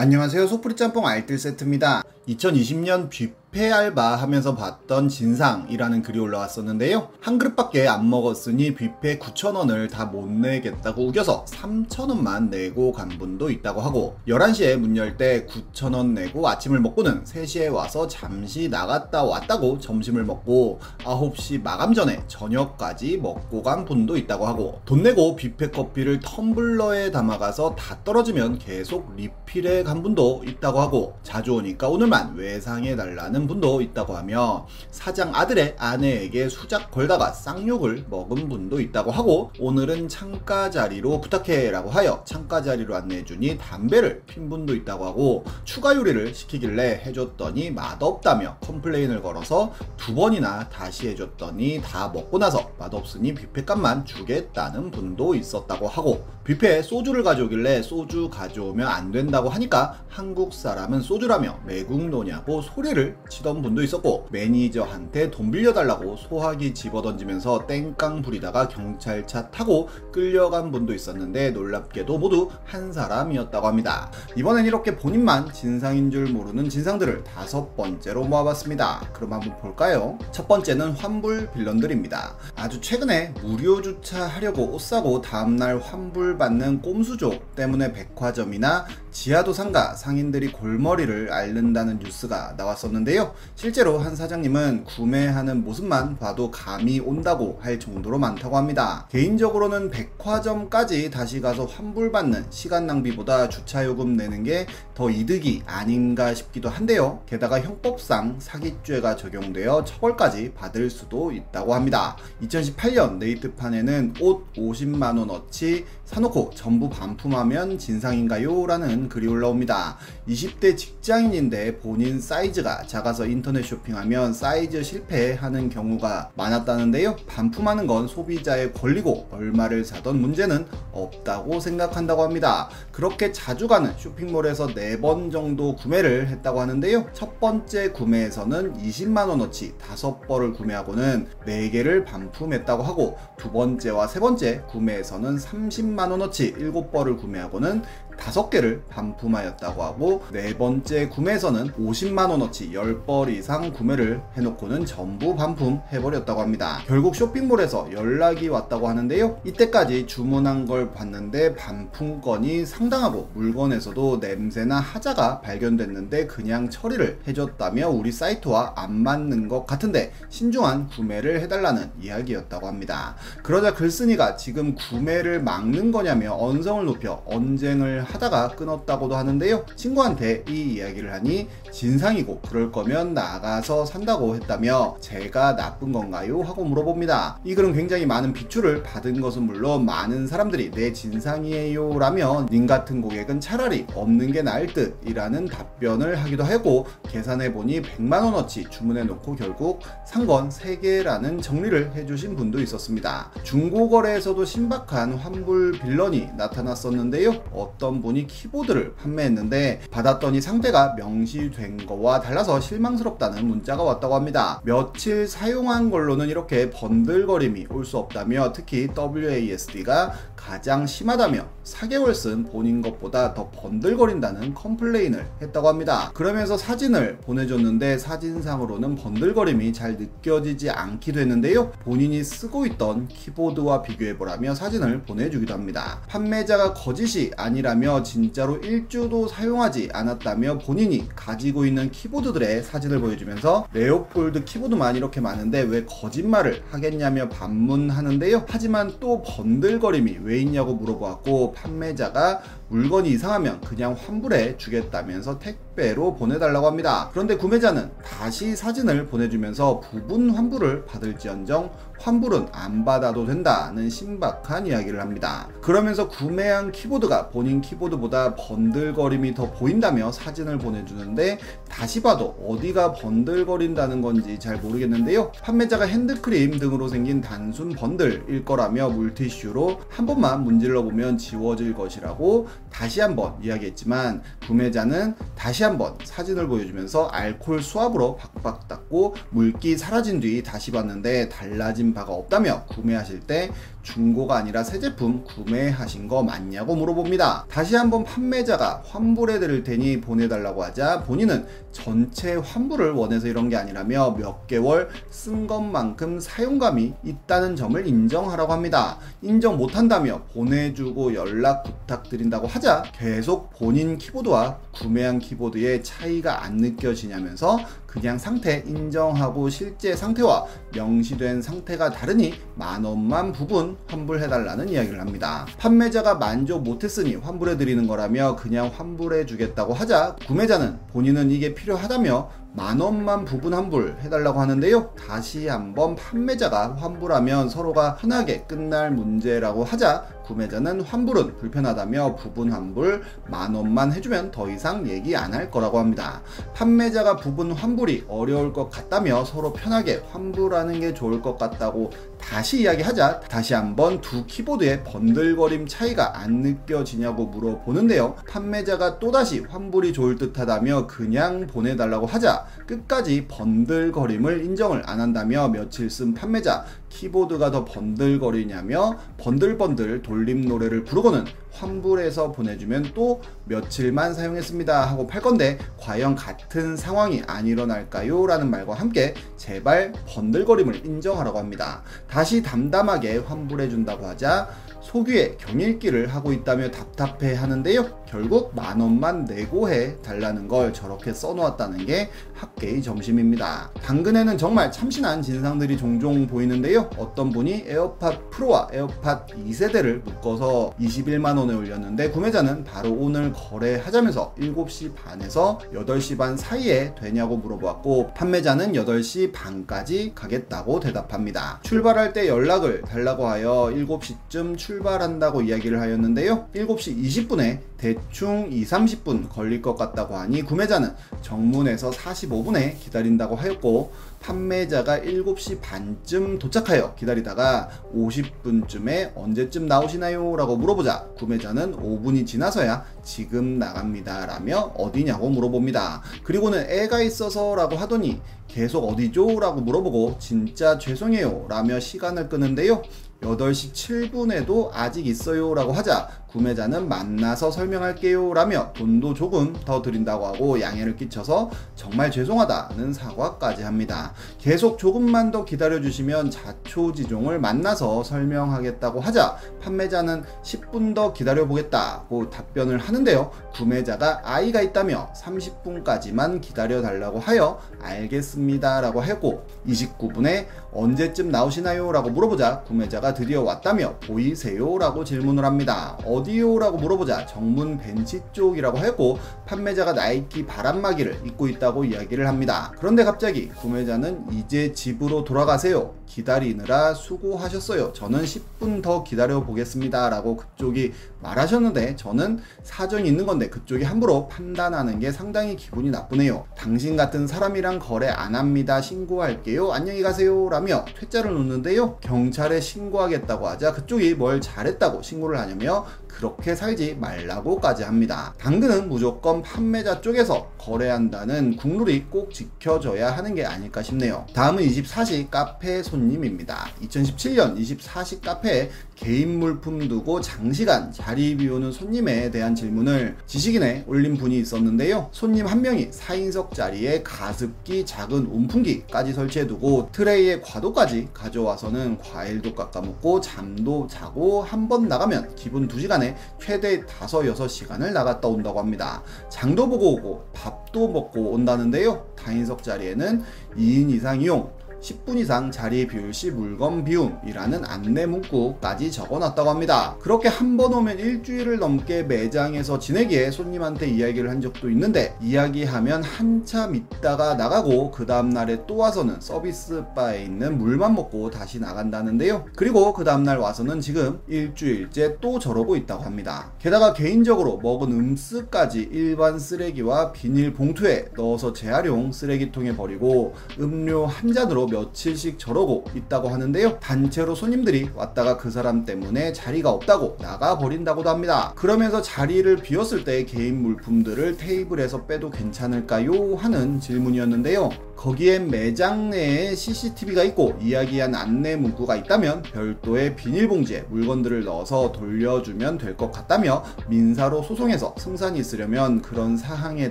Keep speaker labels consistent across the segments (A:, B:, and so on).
A: 안녕하세요. 소프리 짬뽕 알뜰 세트입니다. 2020년 뷔 페 알바 하면서 봤던 진상이라는 글이 올라왔었는데요. 한 그릇밖에 안 먹었으니 뷔페 9,000원을 다 못 내겠다고 우겨서 3,000원만 내고 간 분도 있다고 하고 11시에 문 열 때 9,000원 내고 아침을 먹고는 3시에 와서 잠시 나갔다 왔다고 점심을 먹고 9시 마감 전에 저녁까지 먹고 간 분도 있다고 하고 돈 내고 뷔페 커피를 텀블러에 담아가서 다 떨어지면 계속 리필해 간 분도 있다고 하고 자주 오니까 오늘만 외상해 달라는 분도 있다고 하며 사장 아들의 아내에게 수작 걸다가 쌍욕을 먹은 분도 있다고 하고 오늘은 창가 자리로 부탁해 라고 하여 창가 자리로 안내해주니 담배를 핀 분도 있다고 하고 추가 요리를 시키길래 해줬더니 맛없다며 컴플레인을 걸어서 두 번이나 다시 해줬더니 다 먹고 나서 맛없으니 뷔페값만 주겠다는 분도 있었다고 하고 뷔페에 소주를 가져오길래 소주 가져오면 안 된다고 하니까 한국 사람은 소주라며 매국노냐고 소리를 치던 분도 있었고 매니저한테 돈 빌려달라고 소화기 집어던지면서 땡깡 부리다가 경찰차 타고 끌려간 분도 있었는데 놀랍게도 모두 한 사람이었다고 합니다. 이번엔 이렇게 본인만 진상인 줄 모르는 진상들을 다섯 번째로 모아봤습니다. 그럼 한번 볼까요? 첫 번째는 환불 빌런들입니다. 아주 최근에 무료 주차하려고 옷 사고 다음날 환불 받는 꼼수족 때문에 백화점이나 지하도 상가 상인들이 골머리를 앓는다는 뉴스가 나왔었는데요. 실제로 한 사장님은 구매하는 모습만 봐도 감이 온다고 할 정도로 많다고 합니다. 개인적으로는 백화점까지 다시 가서 환불받는 시간 낭비보다 주차요금 내는 게 더 이득이 아닌가 싶기도 한데요. 게다가 형법상 사기죄가 적용되어 처벌까지 받을 수도 있다고 합니다. 2018년 네이트판에는 옷 50만원어치 사놓고 전부 반품하면 진상인가요? 라는 글이 올라옵니다. 20대 직장인인데 본인 사이즈가 작아서 인터넷 쇼핑하면 사이즈 실패하는 경우가 많았다는데요. 반품하는 건 소비자의 권리고 얼마를 사던 문제는 없다고 생각한다고 합니다. 그렇게 자주 가는 쇼핑몰에서 4번 정도 구매를 했다고 하는데요. 첫 번째 구매에서는 20만원어치 5벌을 구매하고는 4개를 반품했다고 하고 두 번째와 세 번째 구매에서는 30만원어치 7벌을 구매하고는 5개를 반품하였다고 하고 네 번째 구매에서는 50만원어치 10벌 이상 구매를 해놓고는 전부 반품해버렸다고 합니다. 결국 쇼핑몰에서 연락이 왔다고 하는데요. 이때까지 주문한 걸 봤는데 반품건이 상당하고 물건에서도 냄새나 하자가 발견됐는데 그냥 처리를 해줬다며 우리 사이트와 안 맞는 것 같은데 신중한 구매를 해달라는 이야기였다고 합니다. 그러자 글쓴이가 지금 구매를 막는 거냐며 언성을 높여 언쟁을 하다가 끊었 다고도 하는데요. 친구한테 이 이야기를 하니 진상이고 그럴 거면 나가서 산다고 했다며 제가 나쁜 건가요? 하고 물어봅니다. 이 글은 굉장히 많은 비추를 받은 것은 물론 많은 사람들이 내 진상이에요 라며 님 같은 고객은 차라리 없는 게 나을 듯 이라는 답변을 하기도 하고 계산해보니 100만원어치 주문해 놓고 결국 산 건 3개라는 정리를 해주신 분도 있었습니다. 중고거래에서도 신박한 환불 빌런이 나타났었는데요. 어떤 분이 키보드를 판매했는데 받았더니 상대가 명시된 거와 달라서 실망스럽다는 문자가 왔다고 합니다. 며칠 사용한 걸로는 이렇게 번들거림이 올 수 없다며 특히 WASD가 가장 심하다며 4개월 쓴 본인 것보다 더 번들거린다는 컴플레인을 했다고 합니다. 그러면서 사진을 보내줬는데 사진상으로는 번들거림이 잘 느껴지지 않기도 했는데요. 본인이 쓰고 있던 키보드와 비교해보라며 사진을 보내주기도 합니다. 판매자가 거짓이 아니라며 진짜로 일주일도 사용하지 않았다며 본인이 가지고 있는 키보드들의 사진을 보여주면서 레오폴드 키보드만 이렇게 많은데 왜 거짓말을 하겠냐며 반문하는데요. 하지만 또 번들거림이 왜 있냐고 물어보았고 판매자가 물건이 이상하면 그냥 환불해 주겠다면서 택배로 보내달라고 합니다. 그런데 구매자는 다시 사진을 보내주면서 부분 환불을 받을지언정 환불은 안 받아도 된다는 신박한 이야기를 합니다. 그러면서 구매한 키보드가 본인 키보드보다 번들거림이 더 보인다며 사진을 보내주는데 다시 봐도 어디가 번들거린다는 건지 잘 모르겠는데요. 판매자가 핸드크림 등으로 생긴 단순 번들일 거라며 물티슈로 한 번만 문질러 보면 지워질 것이라고 다시 한번 이야기했지만 구매자는 다시 한번 사진을 보여주면서 알콜 수압으로 박박 닦고 물기 사라진 뒤 다시 봤는데 달라진 바가 없다며 구매하실 때 중고가 아니라 새 제품 구매하신 거 맞냐고 물어봅니다. 다시 한번 판매자가 환불해 드릴 테니 보내달라고 하자 본인은 전체 환불을 원해서 이런 게 아니라며 몇 개월 쓴 것만큼 사용감이 있다는 점을 인정하라고 합니다. 인정 못한다며 보내주고 연락 부탁드린다고 하자 계속 본인 키보드와 구매한 키보드의 차이가 안 느껴지냐면서 그냥 상태 인정하고 실제 상태와 명시된 상태가 다르니 만 원만 부분 환불해달라는 이야기를 합니다. 판매자가 만족 못했으니 환불해드리는 거라며 그냥 환불해주겠다고 하자 구매자는 본인은 이게 필요하다며 만 원만 부분 환불 해달라고 하는데요. 다시 한번 판매자가 환불하면 서로가 편하게 끝날 문제라고 하자 구매자는 환불은 불편하다며 부분 환불 만 원만 해주면 더 이상 얘기 안 할 거라고 합니다. 판매자가 부분 환불이 어려울 것 같다며 서로 편하게 환불하는 게 좋을 것 같다고 다시 이야기하자 다시 한번 두 키보드의 번들거림 차이가 안 느껴지냐고 물어보는데요. 판매자가 또다시 환불이 좋을 듯하다며 그냥 보내달라고 하자 끝까지 번들거림을 인정을 안 한다며 며칠 쓴 판매자 키보드가 더 번들거리냐며 번들번들 돌림 노래를 부르고는 환불해서 보내주면 또 며칠만 사용했습니다 하고 팔 건데 과연 같은 상황이 안 일어날까요? 라는 말과 함께 제발 번들거림을 인정하라고 합니다. 다시 담담하게 환불해준다고 하자 소귀에 경 읽기를 하고 있다며 답답해 하는데요. 결국 만 원만 네고해 달라는 걸 저렇게 써놓았다는 게 학계의 정설입니다. 당근에는 정말 참신한 진상들이 종종 보이는데요. 어떤 분이 에어팟 프로와 에어팟 2세대를 묶어서 21만 원에 올렸는데 구매자는 바로 오늘 거래하자면서 7시 반에서 8시 반 사이에 되냐고 물어봤고 판매자는 8시 반까지 가겠다고 대답합니다. 출발 할 때 연락을 달라고 하여 7시쯤 출발한다고 이야기를 하였는데요. 7시 20분에 대충 2, 30분 걸릴 것 같다고 하니 구매자는 정문에서 45분에 기다린다고 하였고 판매자가 7시 반쯤 도착하여 기다리다가 50분쯤에 언제쯤 나오시나요? 라고 물어보자 구매자는 5분이 지나서야 지금 나갑니다 라며 어디냐고 물어봅니다. 그리고는 애가 있어서 라고 하더니 계속 어디죠? 라고 물어보고 진짜 죄송해요 라며 시간을 끄는데요. 8시 7분에도 아직 있어요 라고 하자 구매자는 만나서 설명할게요 라며 돈도 조금 더 드린다고 하고 양해를 끼쳐서 정말 죄송하다는 사과까지 합니다. 계속 조금만 더 기다려주시면 자초지종을 만나서 설명하겠다고 하자 판매자는 10분 더 기다려보겠다고 답변을 하는데요. 구매자가 아이가 있다며 30분까지만 기다려달라고 하여 알겠습니다 라고 했고 29분에 언제쯤 나오시나요? 라고 물어보자 구매자가 드디어 왔다며 보이세요? 라고 질문을 합니다. 어 디요? 라고 물어보자 정문 벤치 쪽이라고 했고 판매자가 나이키 바람막이를 입고 있다고 이야기를 합니다. 그런데 갑자기 구매자는 이제 집으로 돌아가세요. 기다리느라 수고하셨어요. 저는 10분 더 기다려 보겠습니다. 라고 그쪽이 말하셨는데 저는 사정이 있는 건데 그쪽이 함부로 판단하는 게 상당히 기분이 나쁘네요. 당신 같은 사람이랑 거래 안 합니다. 신고할게요. 안녕히 가세요. 라며 퇴짜를 놓는데요. 경찰에 신고하겠다고 하자 그쪽이 뭘 잘했다고 신고를 하냐며 그렇게 살지 말라고까지 합니다. 당근은 무조건 판매자 쪽에서 거래한다는 국룰이 꼭 지켜져야 하는 게 아닐까 싶네요. 다음은 24시 카페 손님입니다. 2017년 24시 카페에 개인 물품 두고 장시간 자리 비우는 손님에 대한 질문을 지식인에 올린 분이 있었는데요. 손님 한 명이 4인석 자리에 가습기, 작은 온풍기까지 설치해두고 트레이에 과도까지 가져와서는 과일도 깎아먹고 잠도 자고 한 번 나가면 기본 2시간에 최대 5, 6시간을 나갔다 온다고 합니다. 장도 보고 오고 밥도 먹고 온다는데요. 다인석 자리에는 2인 이상 이용, 10분 이상 자리 비울 시 물건 비움이라는 안내 문구까지 적어놨다고 합니다. 그렇게 한 번 오면 일주일을 넘게 매장에서 지내기에 손님한테 이야기를 한 적도 있는데 이야기하면 한참 있다가 나가고 그 다음날에 또 와서는 서비스 바에 있는 물만 먹고 다시 나간다는데요. 그리고 그 다음날 와서는 지금 일주일째 또 저러고 있다고 합니다. 게다가 개인적으로 먹은 음쓰까지 일반 쓰레기와 비닐 봉투에 넣어서 재활용 쓰레기통에 버리고 음료 한 잔으로 며칠씩 저러고 있다고 하는데요. 단체로 손님들이 왔다가 그 사람 때문에 자리가 없다고 나가버린다고도 합니다. 그러면서 자리를 비웠을 때 개인 물품들을 테이블에서 빼도 괜찮을까요? 하는 질문이었는데요. 거기엔 매장 내에 CCTV가 있고 이야기한 안내 문구가 있다면 별도의 비닐봉지에 물건들을 넣어서 돌려주면 될 것 같다며 민사로 소송해서 승산이 있으려면 그런 사항에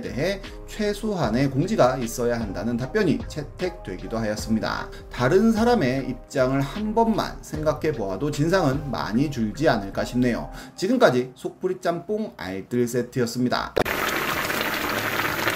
A: 대해 최소한의 공지가 있어야 한다는 답변이 채택되기도 하였습니 다. 다른 사람의 입장을 한 번만 생각해 보아도 진상은 많이 줄지 않을까 싶네요. 지금까지 속풀이 짬뽕 알뜰 세트였습니다.